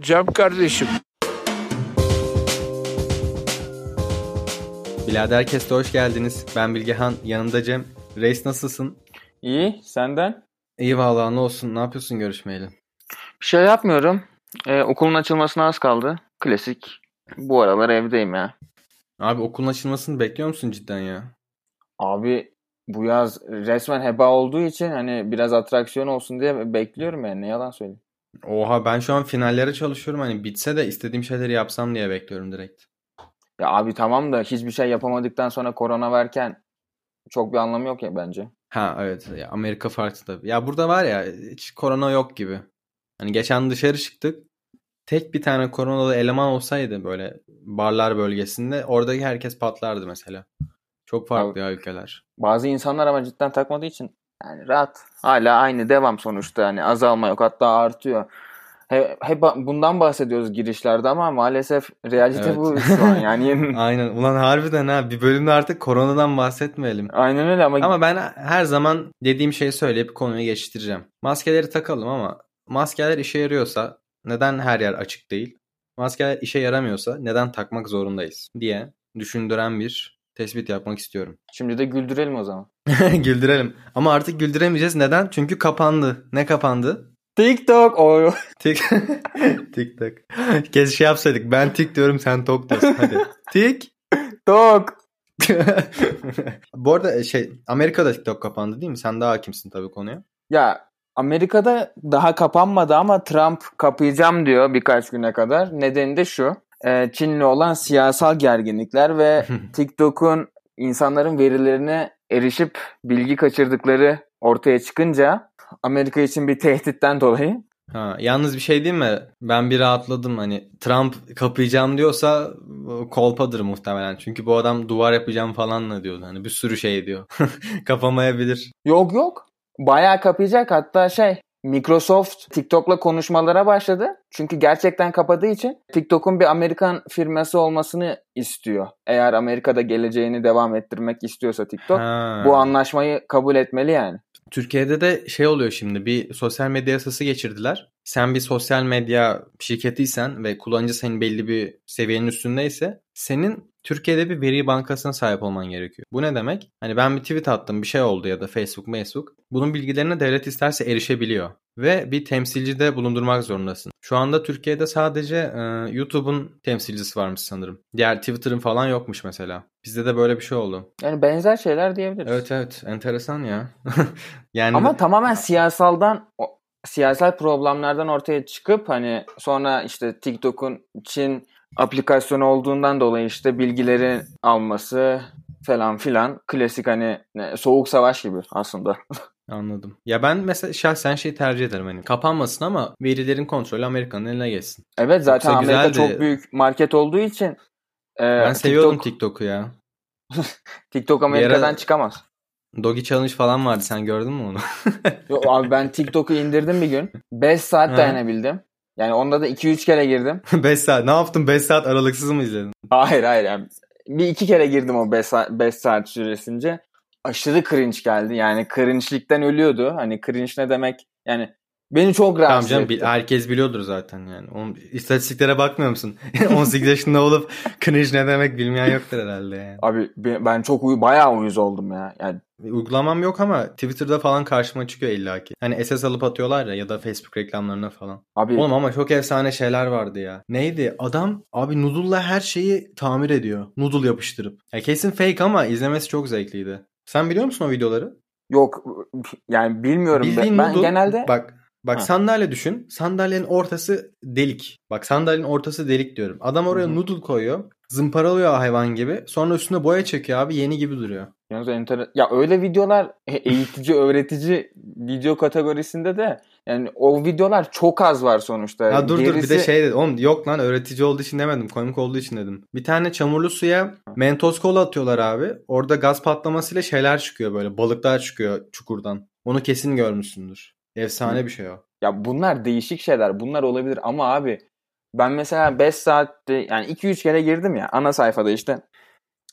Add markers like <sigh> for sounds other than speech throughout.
Cem kardeşim. Bilader herkese hoş geldiniz. Ben Bilgehan, yanımda Cem. Reis nasılsın? İyi, senden? İyi vallahi ne olsun. Ne yapıyorsun görüşmeyeli? Bir şey yapmıyorum. Ee, okulun açılmasına az kaldı. Klasik. Bu aralar evdeyim ya. Abi okulun açılmasını bekliyor musun cidden ya? Abi bu yaz resmen heba olduğu için hani biraz atraksiyon olsun diye bekliyorum yani. Ne yalan söyleyeyim. Oha ben şu an finallere çalışıyorum. Hani bitse de istediğim şeyleri yapsam diye bekliyorum direkt. Ya abi tamam da hiçbir şey yapamadıktan sonra korona verken çok bir anlamı yok ya bence. Ha evet ya Amerika farklı tabii. Ya burada var ya hiç korona yok gibi. Hani geçen dışarı çıktık. Tek bir tane koronalı eleman olsaydı böyle barlar bölgesinde oradaki herkes patlardı mesela. Çok farklı ya ülkeler. Bazı insanlar ama cidden takmadığı için yani rahat. Hala aynı devam sonuçta yani azalma yok hatta artıyor. Hep, hep bundan bahsediyoruz girişlerde ama maalesef realite Evet. bu şu an yani. <laughs> Aynen. Ulan harbiden ha bir bölümde artık koronadan bahsetmeyelim. Aynen öyle ama, Ama ben her zaman dediğim şeyi söyleyip konuyu geçiştireceğim. Maskeleri takalım ama maskeler işe yarıyorsa neden her yer açık değil? Maskeler işe yaramıyorsa neden takmak zorundayız diye düşündüren bir tespit yapmak istiyorum. şimdi de güldürelim o zaman. <laughs> Güldürelim. Ama artık güldüremeyeceğiz. Neden? Çünkü kapandı. Ne kapandı? TikTok o Tik <laughs> TikTok. Kes şey yapsaydık. Ben tik diyorum sen tok diyorsun. Hadi. <laughs> Tik. Tok. Bu arada şey Amerika'da TikTok kapandı değil mi? Sen daha hakimsin tabii konuya. Ya Amerika'da daha kapanmadı ama Trump kapayacağım diyor birkaç güne kadar. Nedeni de şu. E, Çin'le olan siyasal gerginlikler ve <laughs> TikTok'un insanların verilerine erişip bilgi kaçırdıkları ortaya çıkınca Amerika için bir tehditten dolayı Ha, yalnız bir şey diyeyim mi? Ben bir rahatladım. Hani Trump kapayacağım diyorsa kolpadır muhtemelen. Çünkü bu adam duvar yapacağım falan da diyordu. Hani bir sürü şey diyor. <laughs> Kapamayabilir. Yok yok. Bayağı kapayacak. Hatta şey Microsoft TikTok'la konuşmalara başladı. Çünkü gerçekten kapadığı için TikTok'un bir Amerikan firması olmasını istiyor. Eğer Amerika'da geleceğini devam ettirmek istiyorsa TikTok Ha. bu anlaşmayı kabul etmeli yani. Türkiye'de de şey oluyor şimdi bir sosyal medya yasası geçirdiler. Sen bir sosyal medya şirketiysen ve kullanıcı senin belli bir seviyenin üstündeyse senin Türkiye'de bir veri bankasına sahip olman gerekiyor. Bu ne demek? Hani ben bir tweet attım bir şey oldu ya da Facebook, Facebook. Bunun bilgilerine devlet isterse erişebiliyor. Ve bir temsilcide bulundurmak zorundasın. Şu anda Türkiye'de sadece e, YouTube'un temsilcisi varmış sanırım. Diğer Twitter'ın falan yokmuş mesela. Bizde de böyle bir şey oldu. Yani benzer şeyler diyebiliriz. Evet evet enteresan ya. <laughs> yani Ama tamamen siyasaldan siyasal problemlerden ortaya çıkıp hani sonra işte TikTok'un Çin aplikasyonu olduğundan dolayı işte bilgileri alması falan filan klasik hani ne, soğuk savaş gibi aslında. <laughs> Anladım. Ya ben mesela şahsen şey tercih ederim hani kapanmasın ama verilerin kontrolü Amerika'nın eline geçsin. Evet zaten Yoksa Amerika güzeldi. çok büyük market olduğu için e, Ben seviyordum TikTok, TikTok'u ya. <laughs> TikTok Amerika'dan ara- çıkamaz. Doggy Challenge falan vardı sen gördün mü onu? Yo, abi ben TikTok'u indirdim bir gün. <laughs> 5 saat dayanabildim. Yani onda da 2-3 kere girdim. <laughs> 5 saat. Ne yaptın? 5 saat aralıksız mı izledin? Hayır hayır yani bir iki kere girdim o 5 saat, saat süresince. Aşırı cringe geldi. Yani cringe'likten ölüyordu. Hani cringe ne demek? Yani beni çok Tamam rahatsız canım etti. herkes biliyordur zaten yani. Onun, istatistiklere bakmıyor musun? <laughs> 18 yaşında olup <laughs> cringe ne demek bilmeyen yoktur herhalde yani. Abi be- ben çok uy bayağı uyuz oldum ya. Yani Uygulamam yok ama Twitter'da falan karşıma çıkıyor illaki. Hani SS alıp atıyorlar ya ya da Facebook reklamlarına falan. abi Oğlum ama çok efsane şeyler vardı ya. Neydi? Adam abi noodle'la her şeyi tamir ediyor. Noodle yapıştırıp. Ya kesin fake ama izlemesi çok zevkliydi. Sen biliyor musun o videoları? yok yani bilmiyorum. Bildiğin ben, ben noodle. genelde Bak bak Ha. sandalye düşün. Sandalyenin ortası delik. Bak sandalyenin ortası delik diyorum. Adam oraya Hı hı. noodle koyuyor. Zımparalıyor hayvan gibi. Sonra üstüne boya çekiyor abi. Yeni gibi duruyor. Yalnız enter- ya öyle videolar eğitici <laughs> öğretici video kategorisinde de yani o videolar çok az var sonuçta. Ya dur dur bir de Gerisi- şey dedi. Oğlum yok lan öğretici olduğu için demedim. Komik olduğu için dedim. Bir tane çamurlu suya mentos kola atıyorlar abi. Orada gaz patlamasıyla şeyler çıkıyor böyle. Balıklar çıkıyor çukurdan. Onu kesin görmüşsündür. Efsane Hı. bir şey o. Ya bunlar değişik şeyler. Bunlar olabilir ama abi ben mesela 5 saatte yani 2-3 kere girdim ya ana sayfada işte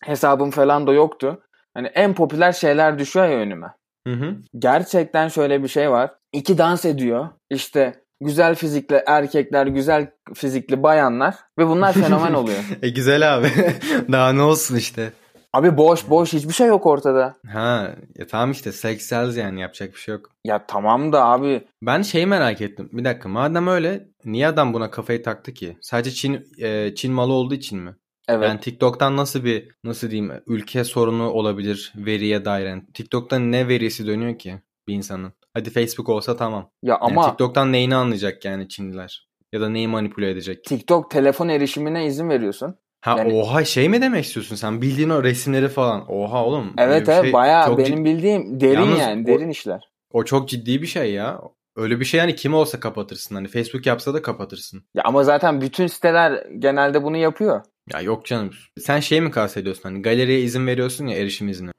hesabım falan da yoktu. Hani en popüler şeyler düşüyor ya önüme. Hı hı. Gerçekten şöyle bir şey var. İki dans ediyor. İşte güzel fizikli erkekler, güzel fizikli bayanlar ve bunlar fenomen <laughs> oluyor. e güzel abi. <laughs> Daha ne olsun işte. Abi boş boş hiçbir şey yok ortada. Ha ya tamam işte sex sells yani yapacak bir şey yok. Ya tamam da abi. Ben şeyi merak ettim. Bir dakika madem öyle niye adam buna kafayı taktı ki? Sadece Çin e, Çin malı olduğu için mi? Evet. Yani TikTok'tan nasıl bir nasıl diyeyim ülke sorunu olabilir veriye dair? Yani TikTok'tan ne verisi dönüyor ki bir insanın? Hadi Facebook olsa tamam. Ya ama Yani TikTok'tan neyini anlayacak yani Çinliler? Ya da neyi manipüle edecek? TikTok telefon erişimine izin veriyorsun. Ha Yani- oha şey mi demek istiyorsun sen? Bildiğin o resimleri falan. Oha oğlum. Evet evet şey bayağı benim cid- bildiğim derin Yalnız yani o- derin işler. O çok ciddi bir şey ya. Öyle bir şey yani kim olsa kapatırsın. Hani Facebook yapsa da kapatırsın. Ya ama zaten bütün siteler genelde bunu yapıyor. Ya yok canım. Sen şey mi kastediyorsun hani galeriye izin veriyorsun ya erişim izni.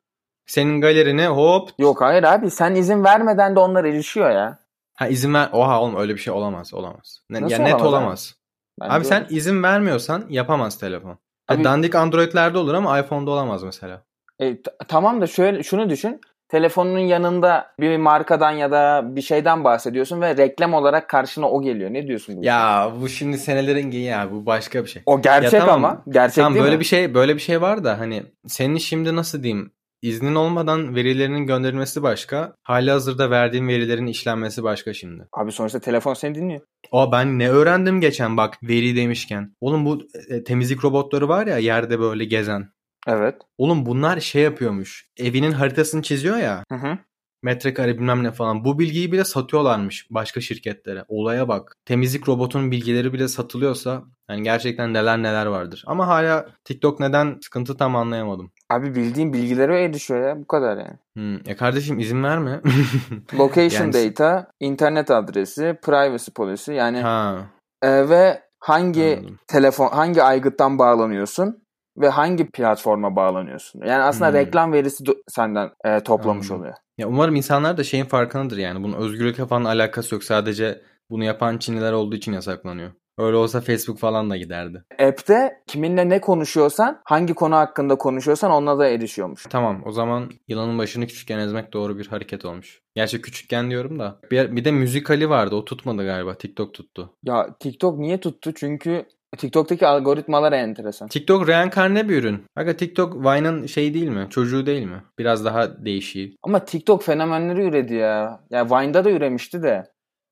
Senin galerine hop Yok hayır abi sen izin vermeden de onlar erişiyor ya. ha izin ver. Oha oğlum öyle bir şey olamaz. Olamaz. Nasıl ya net olamaz olamaz. Bence Abi sen olur. izin vermiyorsan yapamaz telefon. Abi- dandik Android'lerde olur ama iPhone'da olamaz mesela. E, t- tamam da şöyle şunu düşün. Telefonunun yanında bir markadan ya da bir şeyden bahsediyorsun ve reklam olarak karşına o geliyor. Ne diyorsun bu? Ya bu şimdi senelerin geyiği ya bu başka bir şey. o gerçek Ya tamam. ama. Gerçek Tamam değil böyle mi? bir şey böyle bir şey var da hani senin şimdi nasıl diyeyim iznin olmadan verilerinin gönderilmesi başka. Hali hazırda verdiğin verilerin işlenmesi başka şimdi. Abi sonuçta telefon seni dinliyor. Aa ben ne öğrendim geçen bak veri demişken. Oğlum bu e, temizlik robotları var ya yerde böyle gezen. Evet. Oğlum bunlar şey yapıyormuş. Evinin haritasını çiziyor ya. Hı hı. Metrekare bilmem ne falan. Bu bilgiyi bile satıyorlarmış başka şirketlere. Olaya bak. Temizlik robotunun bilgileri bile satılıyorsa yani gerçekten neler neler vardır. Ama hala TikTok neden sıkıntı tam anlayamadım. Abi bildiğin bilgilere erişiyor ya. Bu kadar yani. Hmm. E kardeşim izin verme. <laughs> Location Yani- data, internet adresi, privacy policy yani ha. e, ve hangi Anladım. telefon hangi aygıttan bağlanıyorsun ve hangi platforma bağlanıyorsun. Yani aslında Hmm. reklam verisi senden e, toplamış Anladım. oluyor. Ya umarım insanlar da şeyin farkındadır yani. Bunun özgürlükle falan alakası yok. Sadece bunu yapan Çinliler olduğu için yasaklanıyor. Öyle olsa Facebook falan da giderdi. App'te kiminle ne konuşuyorsan, hangi konu hakkında konuşuyorsan onunla da erişiyormuş. Tamam o zaman yılanın başını küçükken ezmek doğru bir hareket olmuş. Gerçi küçükken diyorum da. Bir, bir de müzikali vardı o tutmadı galiba. TikTok tuttu. Ya TikTok niye tuttu? Çünkü TikTok'taki algoritmalar enteresan. TikTok reenkarne bir ürün. Aga TikTok Vine'ın şey değil mi? Çocuğu değil mi? Biraz daha değişiği. Ama TikTok fenomenleri üredi ya. Ya Vine'da da üremişti de.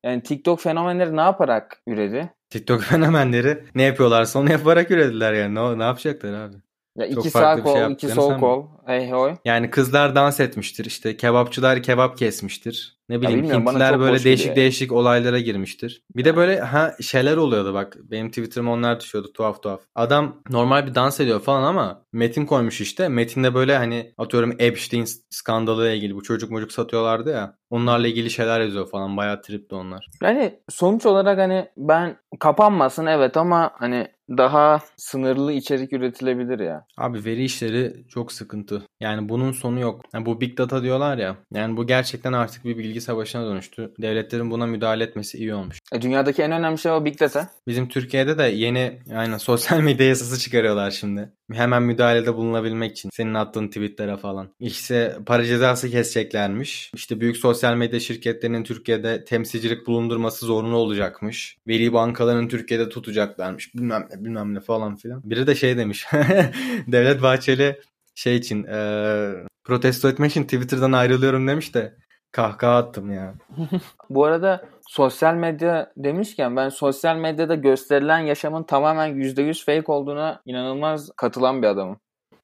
Yani TikTok fenomenleri ne yaparak üredi? TikTok <laughs> fenomenleri ne yapıyorlarsa onu yaparak ürediler yani. Ne, ne yapacaklar abi? Ya Çok iki sağ bir şey kol, iki sol kol. Hey hoy. Yani kızlar dans etmiştir. işte kebapçılar kebap kesmiştir. Ne bileyim bana Hintliler böyle değişik geliyor. değişik olaylara girmiştir. Bir de böyle ha şeyler oluyordu bak. Benim Twitter'ıma onlar düşüyordu tuhaf tuhaf. Adam normal bir dans ediyor falan ama metin koymuş işte. Metinde böyle hani atıyorum Epstein skandalıyla ilgili bu çocuk mucuk satıyorlardı ya. Onlarla ilgili şeyler yazıyor falan. Bayağı tripti onlar. Yani sonuç olarak hani ben kapanmasın evet ama hani daha sınırlı içerik üretilebilir ya. Abi veri işleri çok sıkıntı. Yani bunun sonu yok. Yani bu big data diyorlar ya. Yani bu gerçekten artık bir bilgi savaşına dönüştü. Devletlerin buna müdahale etmesi iyi olmuş. E, dünyadaki en önemli şey o Big Data. Bizim Türkiye'de de yeni aynen sosyal medya yasası çıkarıyorlar şimdi. Hemen müdahalede bulunabilmek için. Senin attığın tweetlere falan. İşte para cezası keseceklermiş. İşte büyük sosyal medya şirketlerinin Türkiye'de temsilcilik bulundurması zorunlu olacakmış. Veri bankalarının Türkiye'de tutacaklarmış. Bilmem ne bilmem ne falan filan. Biri de şey demiş. <laughs> Devlet Bahçeli şey için eee, protesto etmek için Twitter'dan ayrılıyorum demiş de kahkaha attım ya. <laughs> Bu arada sosyal medya demişken ben sosyal medyada gösterilen yaşamın tamamen %100 fake olduğuna inanılmaz katılan bir adamım.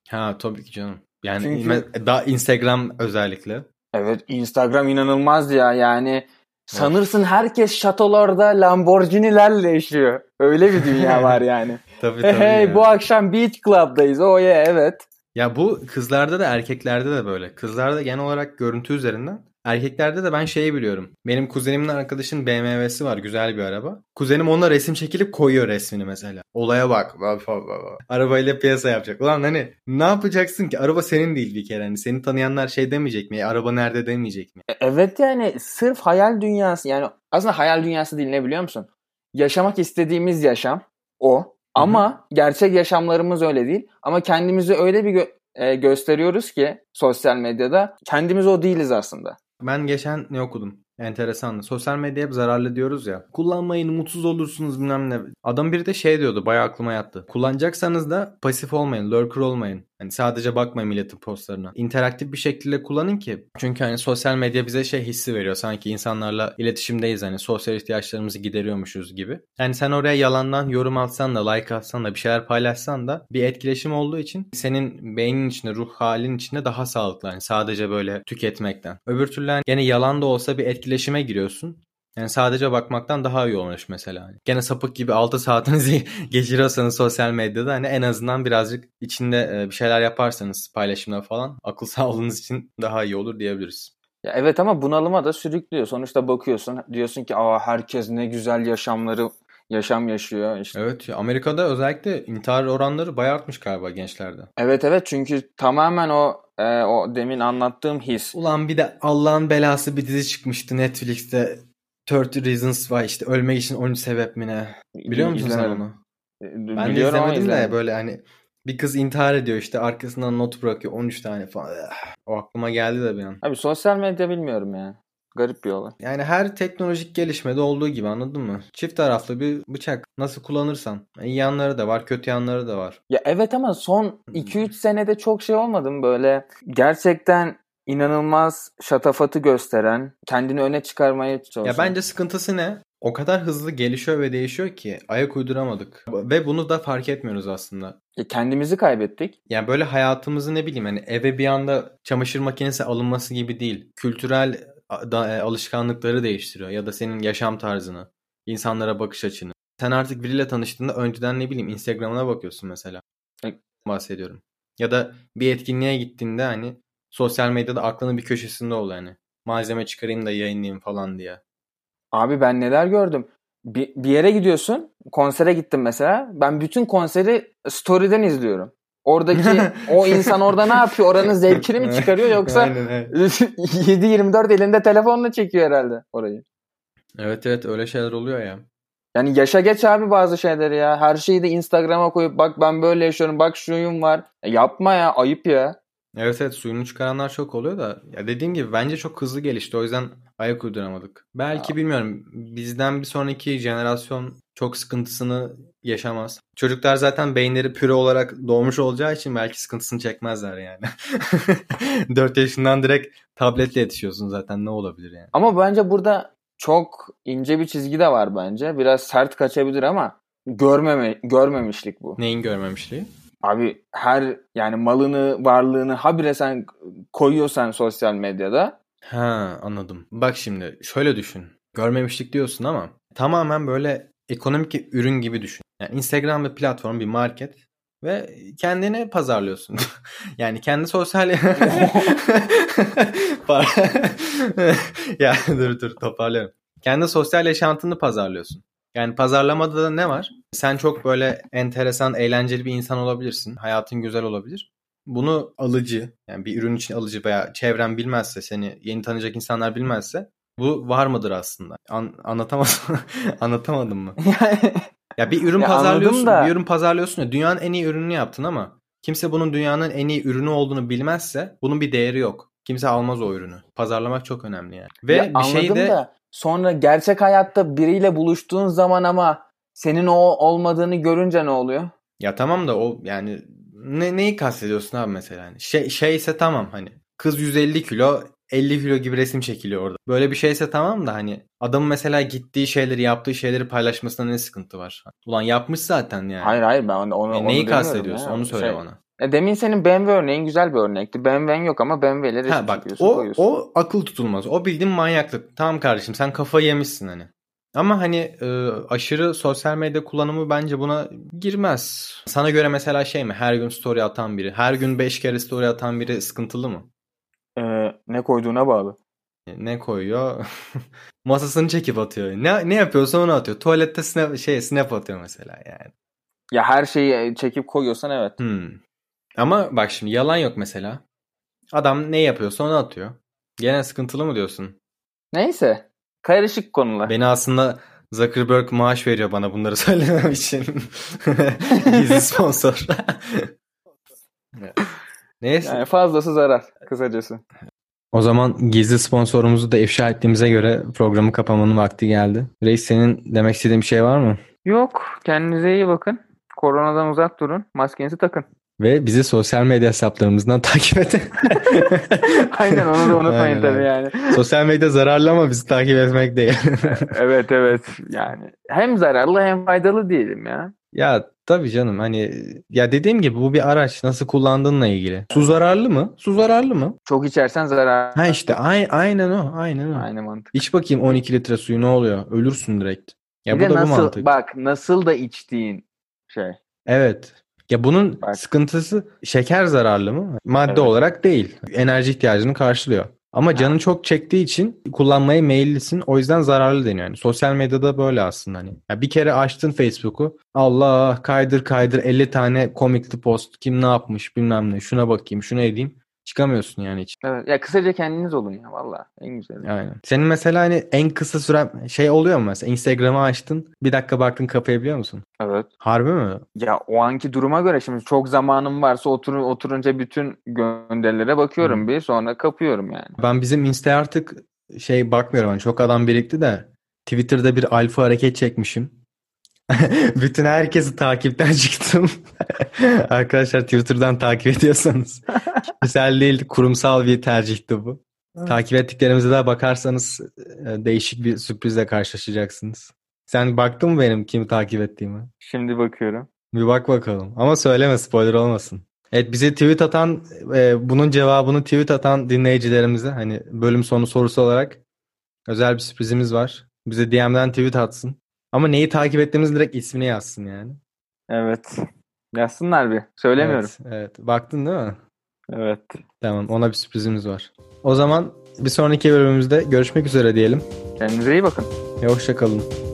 Ha tabii ki canım. Yani Çünkü- daha Instagram özellikle. Evet Instagram inanılmaz ya yani sanırsın herkes şatolarda Lamborghini'lerle yaşıyor. Öyle bir dünya <laughs> var yani. Tabii tabii. hey ya. bu akşam Beach Club'dayız. Oh yeah evet. Ya bu kızlarda da erkeklerde de böyle. Kızlarda genel olarak görüntü üzerinden. Erkeklerde de ben şeyi biliyorum. Benim kuzenimin arkadaşın BMW'si var. Güzel bir araba. Kuzenim onunla resim çekilip koyuyor resmini mesela. Olaya bak. Arabayla piyasa yapacak. Ulan hani ne yapacaksın ki? Araba senin değil bir kere. Hani seni tanıyanlar şey demeyecek mi? "E, araba nerede demeyecek mi? E, Evet yani sırf hayal dünyası yani aslında hayal dünyası değil ne biliyor musun? Yaşamak istediğimiz yaşam o. Ama gerçek yaşamlarımız öyle değil. Ama kendimizi öyle bir gö- e, gösteriyoruz ki sosyal medyada kendimiz o değiliz aslında. Ben geçen ne okudum? enteresan. Sosyal medya hep zararlı diyoruz ya. Kullanmayın mutsuz olursunuz bilmem ne. Adam biri de şey diyordu bayağı aklıma yattı. Kullanacaksanız da pasif olmayın, lurker olmayın. Hani sadece bakmayın milletin postlarına. İnteraktif bir şekilde kullanın ki. Çünkü hani sosyal medya bize şey hissi veriyor. Sanki insanlarla iletişimdeyiz hani sosyal ihtiyaçlarımızı gideriyormuşuz gibi. Yani sen oraya yalandan yorum atsan da like atsan da bir şeyler paylaşsan da bir etkileşim olduğu için senin beynin içinde ruh halin içinde daha sağlıklı. Yani sadece böyle tüketmekten. Öbür türlü hani gene yalan da olsa bir etkileşime giriyorsun. Yani sadece bakmaktan daha iyi olmuş mesela. Gene sapık gibi 6 saatinizi <laughs> geçiriyorsanız sosyal medyada hani en azından birazcık içinde bir şeyler yaparsanız paylaşımda falan akıl <laughs> sağlığınız için daha iyi olur diyebiliriz. Ya evet ama bunalıma da sürüklüyor. Sonuçta bakıyorsun diyorsun ki aa herkes ne güzel yaşamları yaşam yaşıyor. İşte. Evet Amerika'da özellikle intihar oranları bayağı artmış galiba gençlerde. Evet evet çünkü tamamen o e, o demin anlattığım his. Ulan bir de Allah'ın belası bir dizi çıkmıştı Netflix'te 30 Reasons var işte ölmek için 13 sebep mi ne? Biliyor musun İzlemedim. sen onu? E, Ben de biliyorum izlemedim de böyle hani bir kız intihar ediyor işte arkasından not bırakıyor 13 tane falan. O aklıma geldi de bir an. Abi sosyal medya bilmiyorum ya. Garip bir olay. Yani her teknolojik gelişmede olduğu gibi anladın mı? Çift taraflı bir bıçak. Nasıl kullanırsan. İyi yanları da var, kötü yanları da var. Ya evet ama son 2-3 senede çok şey olmadı mı böyle gerçekten inanılmaz şatafatı gösteren, kendini öne çıkarmaya çalışan. Ya bence sıkıntısı ne? O kadar hızlı gelişiyor ve değişiyor ki ayak uyduramadık. Ve bunu da fark etmiyoruz aslında. Ya kendimizi kaybettik. Yani böyle hayatımızı ne bileyim hani eve bir anda çamaşır makinesi alınması gibi değil. Kültürel e, alışkanlıkları değiştiriyor ya da senin yaşam tarzını, insanlara bakış açını. Sen artık biriyle tanıştığında önceden ne bileyim Instagram'ına bakıyorsun mesela. E- Bahsediyorum. Ya da bir etkinliğe gittiğinde hani sosyal medyada aklının bir köşesinde ol yani. Malzeme çıkarayım da yayınlayayım falan diye. Abi ben neler gördüm. Bir, bir yere gidiyorsun. Konsere gittim mesela. Ben bütün konseri story'den izliyorum. Oradaki <laughs> o insan orada ne yapıyor? Oranın zevkini mi çıkarıyor yoksa Aynen, evet. <laughs> 7-24 elinde telefonla çekiyor herhalde orayı. Evet evet öyle şeyler oluyor ya. Yani yaşa geç abi bazı şeyleri ya. Her şeyi de Instagram'a koyup bak ben böyle yaşıyorum bak şuyum var. E yapma ya ayıp ya. Evet evet suyunu çıkaranlar çok oluyor da ya dediğim gibi bence çok hızlı gelişti o yüzden ayak uyduramadık. Belki Ya. bilmiyorum bizden bir sonraki jenerasyon çok sıkıntısını yaşamaz. Çocuklar zaten beyinleri püre olarak doğmuş olacağı için belki sıkıntısını çekmezler yani. <laughs> 4 yaşından direkt tabletle yetişiyorsun zaten ne olabilir yani. Ama bence burada çok ince bir çizgi de var bence. Biraz sert kaçabilir ama görmeme görmemişlik bu. Neyin görmemişliği? Abi her yani malını, varlığını habire sen koyuyorsan sosyal medyada Ha anladım. Bak şimdi şöyle düşün. Görmemişlik diyorsun ama tamamen böyle ekonomik ürün gibi düşün. Yani Instagram bir platform, bir market ve kendini pazarlıyorsun. <laughs> yani kendi sosyal <laughs> <laughs> ya dur dur toparlıyorum. Kendi sosyal yaşantını pazarlıyorsun. Yani pazarlamada da ne var? Sen çok böyle enteresan, eğlenceli bir insan olabilirsin. Hayatın güzel olabilir. Bunu alıcı, yani bir ürün için alıcı veya çevren bilmezse, seni yeni tanıyacak insanlar bilmezse bu var mıdır aslında? An anlatamadım. <laughs> Anlatamadım mı? <laughs> Ya bir ürün Ya pazarlıyorsun, da- bir ürün pazarlıyorsun ya dünyanın en iyi ürününü yaptın ama kimse bunun dünyanın en iyi ürünü olduğunu bilmezse bunun bir değeri yok. Kimse almaz o ürünü. Pazarlamak çok önemli yani. Ve Ya bir şey anladım de da sonra gerçek hayatta biriyle buluştuğun zaman ama senin o olmadığını görünce ne oluyor? ya tamam da o yani ne, neyi kastediyorsun abi mesela? Hani şey şeyse tamam hani kız 150 kilo 50 kilo gibi resim çekiliyor orada. Böyle bir şeyse tamam da hani adamın mesela gittiği şeyleri yaptığı şeyleri paylaşmasına ne sıkıntı var? Ulan yapmış zaten yani. Hayır hayır ben onu, onu E, onu neyi demiyorum kastediyorsun? ya. Onu söyle Şey, bana. E demin senin BMW örneğin güzel bir örnekti. BMW'n yok ama BMW'leri resim Ha bak o, koyuyorsun. o akıl tutulmaz. O bildiğin manyaklık. Tamam kardeşim sen kafayı yemişsin hani. Ama hani e, aşırı sosyal medya kullanımı bence buna girmez. Sana göre mesela şey mi? Her gün story atan biri. Her gün 5 kere story atan biri sıkıntılı mı? E, ne koyduğuna bağlı. E, Ne koyuyor? <laughs> Masasını çekip atıyor. Ne ne yapıyorsa onu atıyor. Tuvalette snap şey snap atıyor mesela yani. Ya her şeyi çekip koyuyorsan evet. Hmm. Ama bak şimdi yalan yok mesela. Adam ne yapıyorsa onu atıyor. Gene sıkıntılı mı diyorsun? Neyse. Karışık konular. Beni aslında Zuckerberg maaş veriyor bana bunları <laughs> söylemem için. <laughs> Gizli sponsor. <laughs> Neyse. Yani fazlası zarar kısacası. O zaman gizli sponsorumuzu da ifşa ettiğimize göre programı kapamanın vakti geldi. Reis senin demek istediğin bir şey var mı? Yok. Kendinize iyi bakın. Koronadan uzak durun. Maskenizi takın. Ve bizi sosyal medya hesaplarımızdan <laughs> takip edin. <laughs> Aynen onu da unutmayın Aynen, tabii yani. sosyal medya zararlı ama bizi takip etmek değil. <laughs> evet evet yani hem zararlı hem faydalı diyelim ya. ya tabii canım hani ya dediğim gibi bu bir araç nasıl kullandığınla ilgili. Su zararlı mı? Su zararlı mı? Çok içersen zarar. Ha işte ay- aynen o aynen o. Aynı mantık. İç bakayım 12 litre suyu ne oluyor? Ölürsün direkt. Ya bir bu da bu nasıl mantık. bak nasıl da içtiğin şey. Evet. Ya bunun Bak. sıkıntısı şeker zararlı mı? Madde Evet. olarak değil. Enerji ihtiyacını karşılıyor. Ama canın çok çektiği için kullanmaya meyillisin. O yüzden zararlı deniyor. Yani sosyal medyada böyle aslında hani. Ya bir kere açtın Facebook'u. Allah kaydır kaydır 50 tane komikli post. Kim ne yapmış bilmem ne. Şuna bakayım şuna edeyim. Çıkamıyorsun yani hiç. Evet. Ya kısaca kendiniz olun ya valla en güzeli. Aynen. Senin mesela hani en kısa süren şey oluyor mu mesela? Instagram'ı açtın. Bir dakika baktın kapayabiliyor musun? Evet. Harbi mi? Ya o anki duruma göre şimdi çok zamanım varsa otur, oturunca bütün gönderilere bakıyorum Hı. bir sonra kapıyorum yani. Ben bizim Insta artık şey bakmıyorum. Hani çok adam birikti de Twitter'da bir alfa hareket çekmişim. <laughs> Bütün herkesi takipten <laughs> çıktım. Arkadaşlar Twitter'dan takip ediyorsanız. Güzel değil, kurumsal bir tercihti bu. Takip ettiklerimize de bakarsanız e, değişik bir sürprizle karşılaşacaksınız. Sen baktın mı benim kimi takip ettiğimi? Şimdi bakıyorum. Bir bak bakalım. Ama söyleme spoiler olmasın. Evet bize tweet atan e, bunun cevabını tweet atan dinleyicilerimize hani bölüm sonu sorusu olarak özel bir sürprizimiz var. Bize DM'den tweet atsın. Ama neyi takip ettiğimiz direkt ismini yazsın yani. Evet. Yazsınlar bir. Söylemiyorum. Evet, evet. Baktın değil mi? Evet. Tamam ona bir sürprizimiz var. O zaman bir sonraki bölümümüzde görüşmek üzere diyelim. Kendinize iyi bakın. E, hoşça kalın.